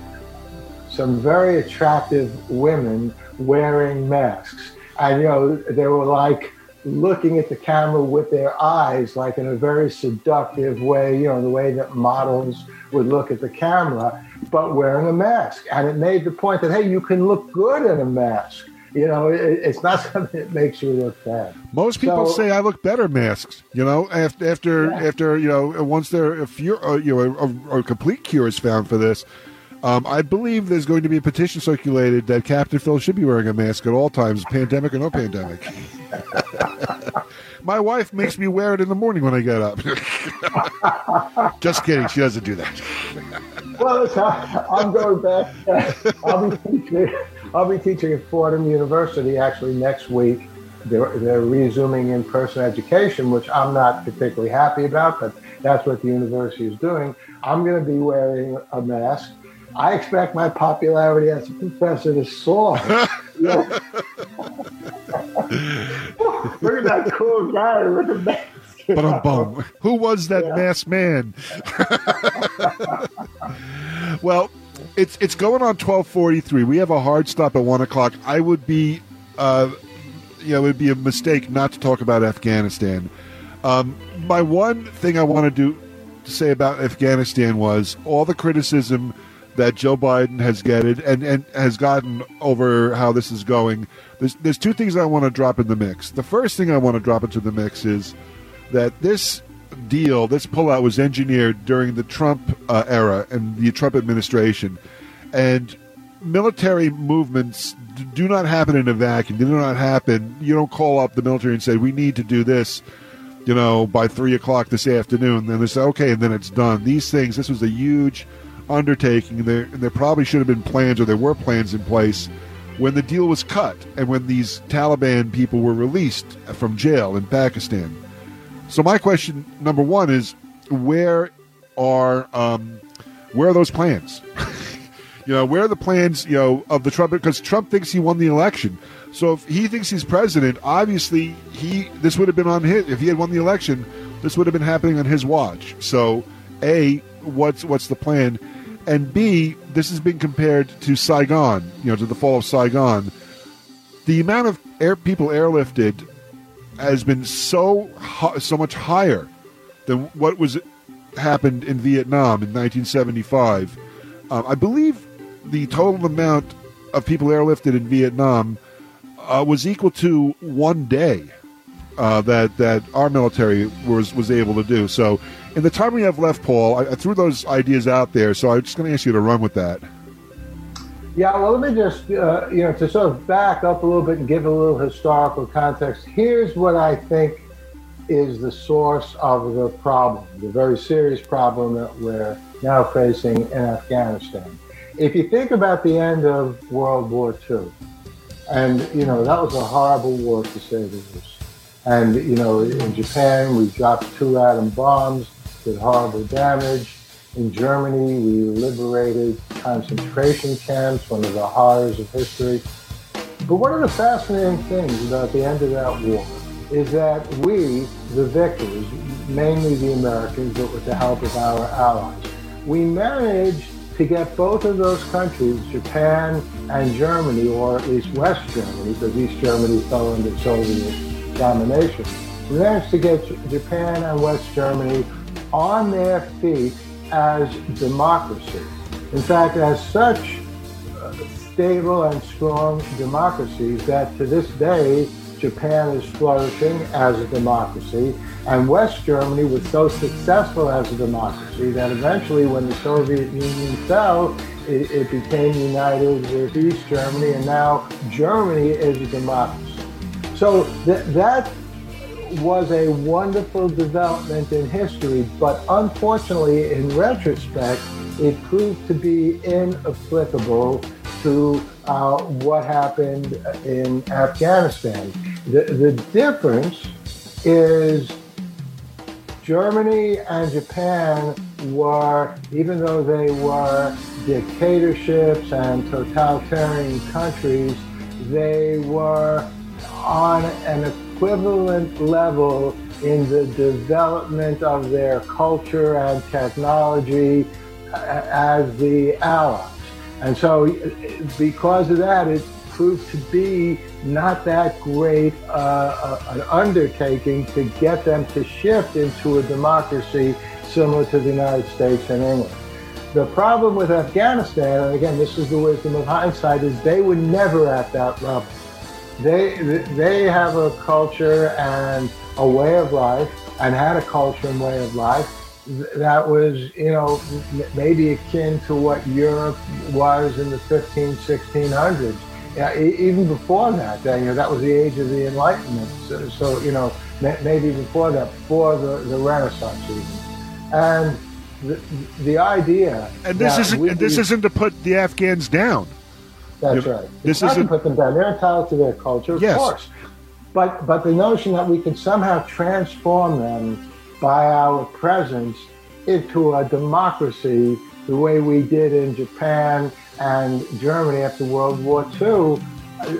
Speaker 1: some very attractive women wearing masks. And, you know, they were like looking at the camera with their eyes, like in a very seductive way, you know, the way that models would look at the camera, but wearing a mask. And it made the point that, hey, you can look good in a mask. You know, it, it's not *laughs* something that makes you look bad.
Speaker 3: Most people so, say I look better masks. You know, after after yeah. after you know, once there if you're uh, you know a, a, complete cure is found for this. Um, I believe there's going to be a petition circulated that Captain Phil should be wearing a mask at all times, pandemic or no pandemic. *laughs* My wife makes me wear it in the morning when I get up. *laughs* Just kidding. She doesn't do that.
Speaker 1: well, I'm going back. I'll be teaching. I'll be teaching at Fordham University actually next week. They're, they're resuming in-person education, which I'm not particularly happy about, but that's what the university is doing. I'm going to be wearing a mask I expect my popularity as a professor to soar. *laughs* *laughs* Look at that cool guy with the mask.
Speaker 3: But I'm boom. Who was that yeah. masked man? well, it's it's going on twelve forty three. We have a hard stop at one o'clock. I would be, uh, you know, it would be a mistake not to talk about Afghanistan. Um, my one thing I want to do to say about Afghanistan was all the criticism that Joe Biden has getted and, and has gotten over how this is going. There's, there's two things I want to drop in the mix. The first thing I want to drop into the mix is that this deal, this pullout, was engineered during the Trump uh, era and the Trump administration. And military movements do not happen in a vacuum. They do not happen. You don't call up the military and say, we need to do this, you know, by 3 o'clock this afternoon. Then they say, okay, and then it's done. These things, this was a huge – undertaking, and there, and there probably should have been plans, or there were plans in place when the deal was cut and when these Taliban people were released from jail in Pakistan. So my question number one is, where are um, where are those plans? *laughs* you know, where are the plans? You know, of the Trump because Trump thinks he won the election. So if he thinks he's president, obviously he this would have been on his. If he had won the election, this would have been happening on his watch. So, a what's what's the plan? and B, this has been compared to Saigon, you know, to the fall of Saigon. The amount of air people airlifted has been so so much higher than what was happened in Vietnam in 1975. Um, I believe the total amount of people airlifted in Vietnam uh, was equal to one day uh, that that our military was was able to do. So in the time we have left, Paul, I, I threw those ideas out there, so I'm just going to ask you to run with that.
Speaker 1: Yeah, well, let me just, uh, you know, to sort of back up a little bit and give a little historical context. Here's what I think is the source of the problem, the very serious problem that we're now facing in Afghanistan. If you think about the end of World War II, and, you know, that was a horrible war to say the least. And, you know, in Japan, we dropped two atom bombs did horrible damage. In Germany, we liberated concentration camps, one of the horrors of history. But one of the fascinating things about the end of that war is that we, the victors, mainly the Americans, but with the help of our allies, we managed to get both of those countries, Japan and Germany, or at least West Germany, because East Germany fell under Soviet domination, we managed to get Japan and West Germany on their feet as democracy. In fact, as such uh, stable and strong democracies that to this day Japan is flourishing as a democracy, and West Germany was so successful as a democracy that eventually, when the Soviet Union fell, it, it became united with East Germany, and now Germany is a democracy. So th- that was a wonderful development in history, but unfortunately, in retrospect, it proved to be inapplicable to uh, what happened in Afghanistan. The, the difference is Germany and Japan were, even though they were dictatorships and totalitarian countries, they were on an equivalent level in the development of their culture and technology as the allies. And so, because of that, it proved to be not that great uh, an undertaking to get them to shift into a democracy similar to the United States and England. The problem with Afghanistan, and again, this is the wisdom of hindsight, is they were never at that level. They, they have a culture and a way of life, and had a culture and way of life that was, you know, maybe akin to what Europe was in the 15, 1600s. Yeah, even before that, you know, that was the age of the Enlightenment. So, so you know, maybe before that, before the, the Renaissance even. And the, the idea.
Speaker 3: And this isn't we, this isn't to put the Afghans down.
Speaker 1: That's right. This isn't to put them down. They're entitled to their culture, of
Speaker 3: yes.
Speaker 1: course. But but the notion that we can somehow transform them by our presence into a democracy the way we did in Japan and Germany after World War II,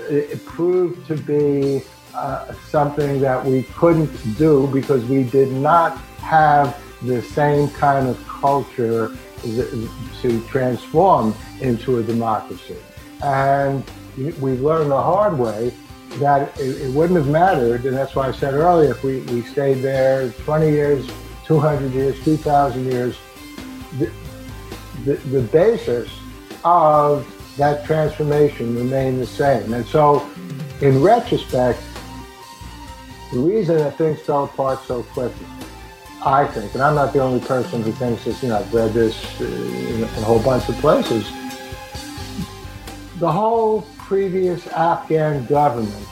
Speaker 1: it proved to be uh, something that we couldn't do because we did not have the same kind of culture to transform into a democracy. And we learned the hard way that it, it, wouldn't have mattered, and that's why I said earlier, if we, we stayed there 20 years, 200 years, 2,000 years, the, the, the basis of that transformation remained the same. And so, in retrospect, the reason that things fell apart so quickly I think, and I'm not the only person who thinks this, you know, I've read this uh, in, a whole bunch of places. The whole previous Afghan government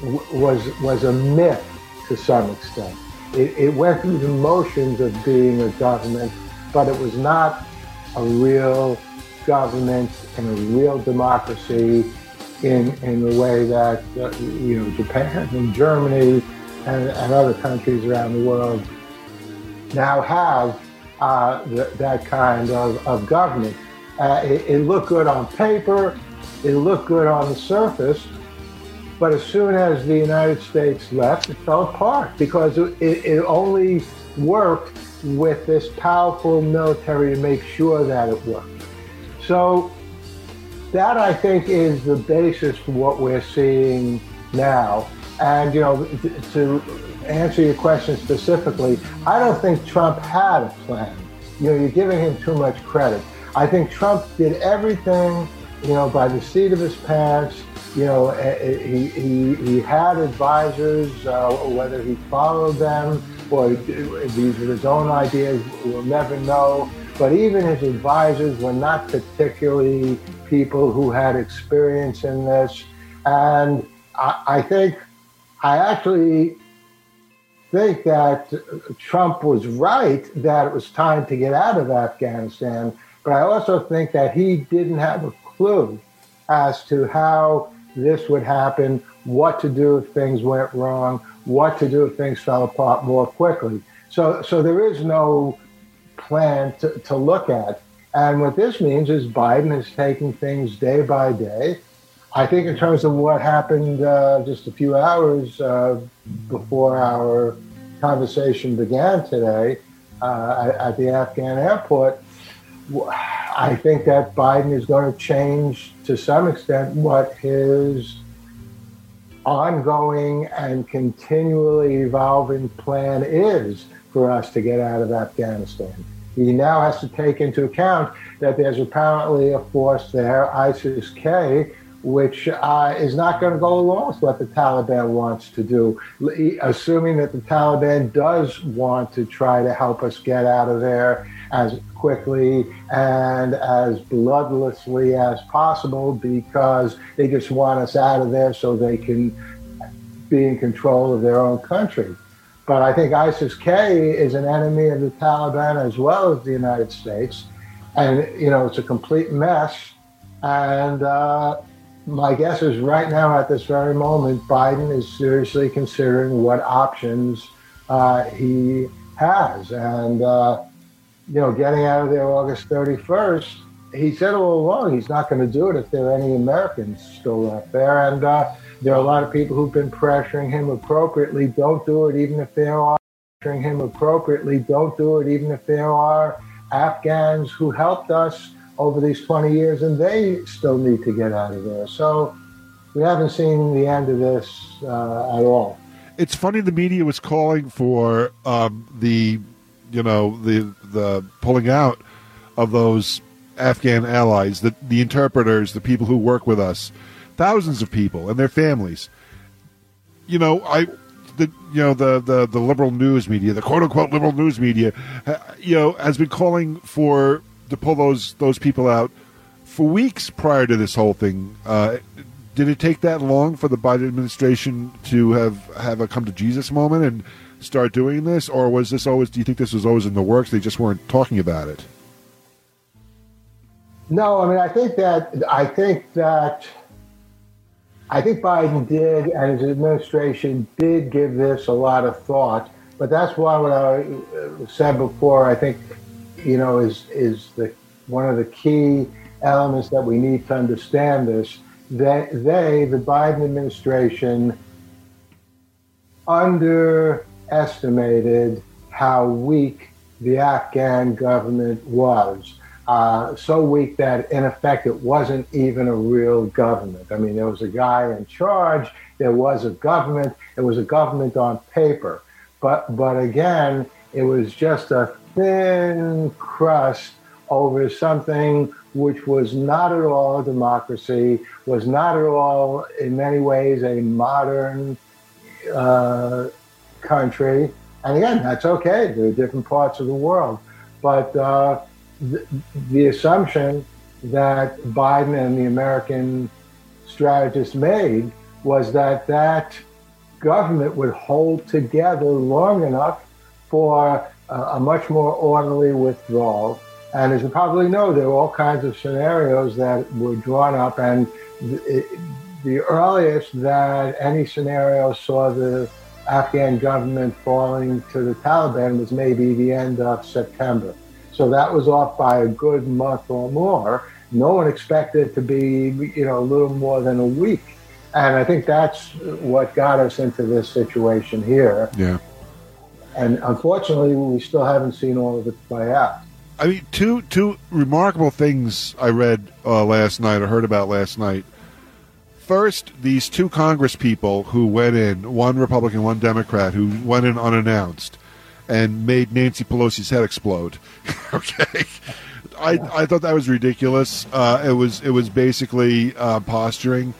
Speaker 1: w- was, was a myth to some extent. It, it went through the motions of being a government, but it was not a real government and a real democracy in, in the way that, uh, you know, Japan and Germany and, and other countries around the world now have uh, th- that kind of, of government. Uh, it, it, looked good on paper, it looked good on the surface, but as soon as the United States left, it fell apart because it, it only worked with this powerful military to make sure that it worked. So that I think is the basis for what we're seeing now. And you know, to answer your question specifically, I don't think Trump had a plan. You know, you're giving him too much credit. I think Trump did everything, you know, by the seat of his pants. You know, eh, eh, he, he, he had advisors, uh, whether he followed them or these were his own ideas, we'll never know. But even his advisors were not particularly people who had experience in this. And I, I think I actually think that Trump was right that it was time to get out of Afghanistan, but I also think that he didn't have a clue as to how this would happen, what to do if things went wrong, what to do if things fell apart more quickly. So, so there is no plan to, to look at. And what this means is Biden is taking things day by day. I think in terms of what happened uh, just a few hours uh, before our conversation began today uh, at the Afghan airport, I think that Biden is going to change to some extent what his ongoing and continually evolving plan is for us to get out of Afghanistan. He now has to take into account that there's apparently a force there, ISIS K, which uh, is not going to go along with what the Taliban wants to do, assuming that the Taliban does want to try to help us get out of there as quickly and as bloodlessly as possible because they just want us out of there so they can be in control of their own country. But I think ISIS K is an enemy of the Taliban as well as the United States. And, you know, it's a complete mess. And, uh, my guess is right now, at this very moment, Biden is seriously considering what options uh, he has. And, uh, you know, getting out of there August 31st, he said all along he's not going to do it if there are any Americans still left there. And uh, there are a lot of people who've been pressuring him appropriately. Don't do it, even if there are pressuring him appropriately. Don't do it, even if there are Afghans who helped us over these 20 years, and they still need to get out of there. So we haven't seen the end of this uh, at all.
Speaker 3: It's funny the media was calling for um, the, you know, the the pulling out of those Afghan allies, the the interpreters, the people who work with us, thousands of people and their families. You know, I the you know the, the the liberal news media, the quote unquote liberal news media, you know, has been calling for to pull those those people out for weeks prior to this whole thing. Uh, did it take that long for the Biden administration to have have a come to Jesus moment and start doing this, or was this always? Do you think this was always in the works? They just weren't talking about it.
Speaker 1: No, I mean, I think that I think that I think Biden did, and his administration did give this a lot of thought. But that's why what I said before, I think, you know, is is the one of the key elements that we need to understand this. That they, the Biden administration, underestimated how weak the Afghan government was uh, so weak that in effect it wasn't even a real government. I mean, there was a guy in charge, there was a government, it was a government on paper. But, but again, it was just a thin crust over something which was not at all a democracy, was not at all, in many ways, a modern uh, country. And again, that's okay. There are different parts of the world. But uh, the, the assumption that Biden and the American strategists made was that that government would hold together long enough for a, a much more orderly withdrawal. And as you probably know, there were all kinds of scenarios that were drawn up, and the, the earliest that any scenario saw the Afghan government falling to the Taliban was maybe the end of September. So that was off by a good month or more. No one expected it to be, you know, a little more than a week. And I think that's what got us into this situation here.
Speaker 3: Yeah.
Speaker 1: And unfortunately, we still haven't seen all of it play out.
Speaker 3: I mean, two two remarkable things I read uh, last night or heard about last night. First, these two Congress people who went in, one Republican, one Democrat, who went in unannounced and made Nancy Pelosi's head explode. *laughs* okay. I, I thought that was ridiculous. Uh, it was it was basically uh, posturing.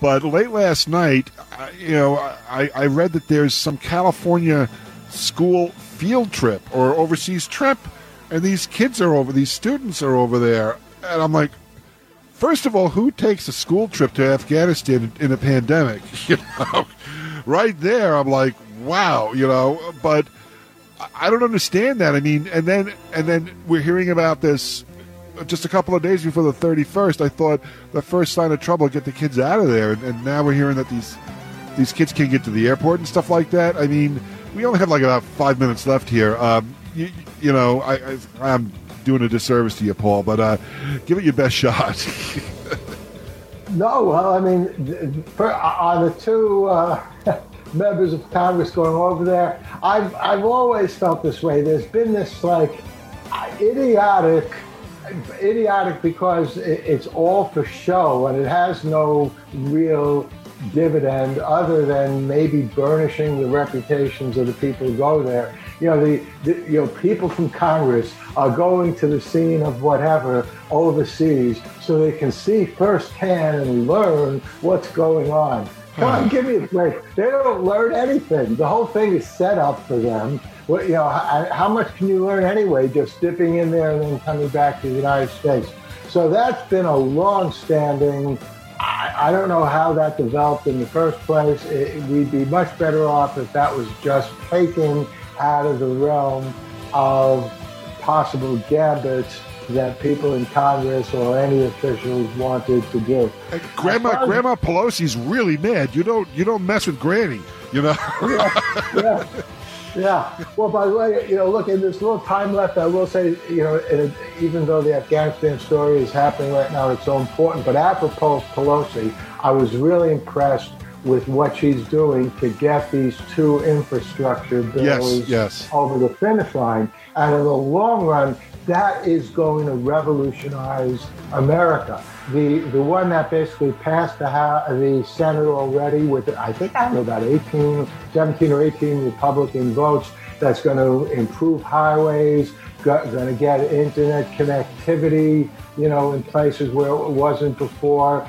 Speaker 3: But late last night, you know, I, I read that there's some California school field trip or overseas trip, and these kids are over, these students are over there, and I'm like, first of all, who takes a school trip to Afghanistan in a pandemic? *laughs* You know, right there, I'm like, wow, you know, but I don't understand that. I mean, and then and then we're hearing about this just a couple of days before the 31st. I thought the first sign of trouble, get the kids out of there, and, and now we're hearing that these these kids can't get to the airport and stuff like that. I mean, we only have like about five minutes left here. Um, you, you know, I, I, am doing a disservice to you, Paul, but uh, give it your best shot. *laughs*
Speaker 1: no, well, I mean, on the two. Uh, *laughs* members of Congress going over there. I've, I've always felt this way. There's been this like idiotic, idiotic because it's all for show and it has no real dividend other than maybe burnishing the reputations of the people who go there. You know, the, the, you know people from Congress are going to the scene of whatever overseas so they can see firsthand and learn what's going on. Come on, hmm. give me a break. They don't learn anything. The whole thing is set up for them. What, you know, how, how much can you learn anyway? Just dipping in there and then coming back to the United States. So that's been a long-standing. I, I don't know how that developed in the first place. It, we'd be much better off if that was just taken out of the realm of possible gambits that people in Congress or any officials wanted to do.
Speaker 3: Hey, Grandma Grandma Pelosi's really mad. You don't you don't mess with Granny. You know. *laughs*
Speaker 1: yeah, yeah, yeah. Well, by the way, you know, look, in this little time left, I will say, you know, it, even though the Afghanistan story is happening right now, it's so important. But apropos Pelosi, I was really impressed with what she's doing to get these two infrastructure bills
Speaker 3: yes, yes.
Speaker 1: over the finish line. And in the long run, that is going to revolutionize America. The the one that basically passed the House, the Senate already with I think I don't know about 18, 17 or 18 Republican votes. That's going to improve highways, going to get internet connectivity, you know, in places where it wasn't before,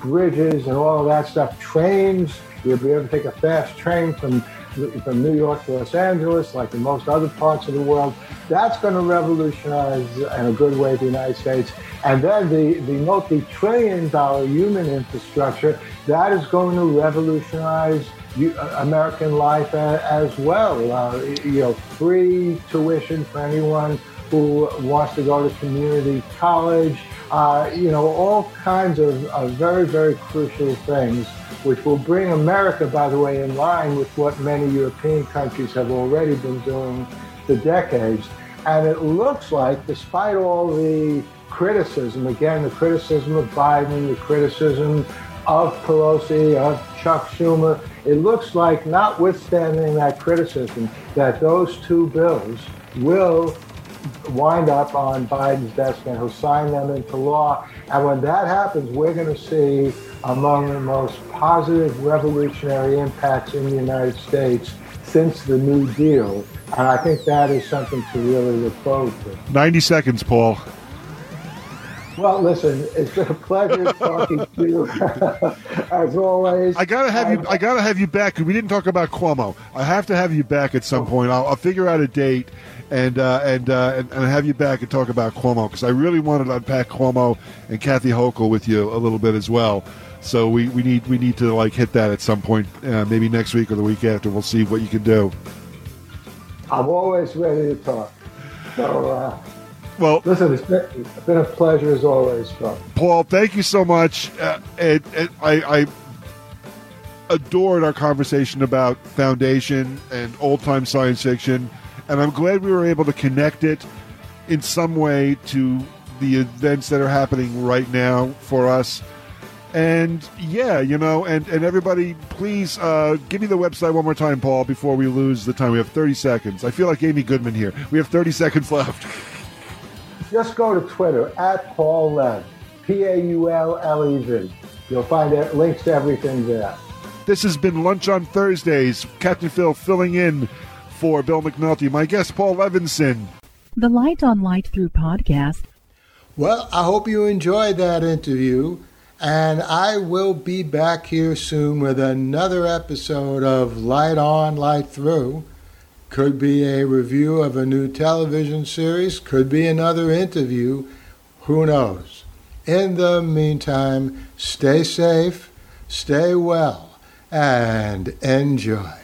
Speaker 1: bridges and all of that stuff, trains. You'll be able to take a fast train from from New York to Los Angeles, like in most other parts of the world. That's going to revolutionize in a good way the United States. And then the, the multi-trillion dollar human infrastructure, that is going to revolutionize American life as well. Uh, you know, free tuition for anyone who wants to go to community college. Uh, you know, all kinds of, of, very, very crucial things, which will bring America, by the way, in line with what many European countries have already been doing for decades. And it looks like, despite all the criticism, again, the criticism of Biden, the criticism of Pelosi, of Chuck Schumer, it looks like, notwithstanding that criticism, that those two bills will wind up on Biden's desk and he'll sign them into law. And when that happens, we're going to see among the most positive revolutionary impacts in the United States since the New Deal. And I think that is something to really look forward to.
Speaker 3: 90 seconds, Paul.
Speaker 1: Well, listen, it's been a pleasure talking to you *laughs* as always.
Speaker 3: I gotta have you. I gotta have you back. We didn't talk about Cuomo. I have to have you back at some point. I'll, I'll figure out a date and uh, and, uh, and, and have you back and talk about Cuomo because I really wanted to unpack Cuomo and Kathy Hochul with you a little bit as well. So we, we need we need to like hit that at some point, uh, maybe next week or the week after. We'll see what you can do.
Speaker 1: I'm always ready to talk. So.
Speaker 3: Well,
Speaker 1: listen, it's been, it's been, a pleasure as always, Phil.
Speaker 3: Paul. Thank you so much. Uh, and, and I, I adored our conversation about foundation and old time science fiction, and I'm glad we were able to connect it in some way to the events that are happening right now for us. And yeah, you know, and, and everybody, please uh, give me the website one more time, Paul, before we lose the time. We have 30 seconds. I feel like Amy Goodman here. We have 30 seconds left. *laughs*
Speaker 1: just go to Twitter at Paul Lev, P A U L L E V. You'll find links to everything there.
Speaker 3: This has been Lunch on Thursdays. Captain Phil filling in for Bill McNulty. My guest, Paul Levinson.
Speaker 2: The Light on Light Through podcast.
Speaker 1: Well, I hope you enjoyed that interview. And I will be back here soon with another episode of Light On, Light Through. Could be a review of a new television series, could be another interview, who knows. In the meantime, stay safe, stay well, and enjoy.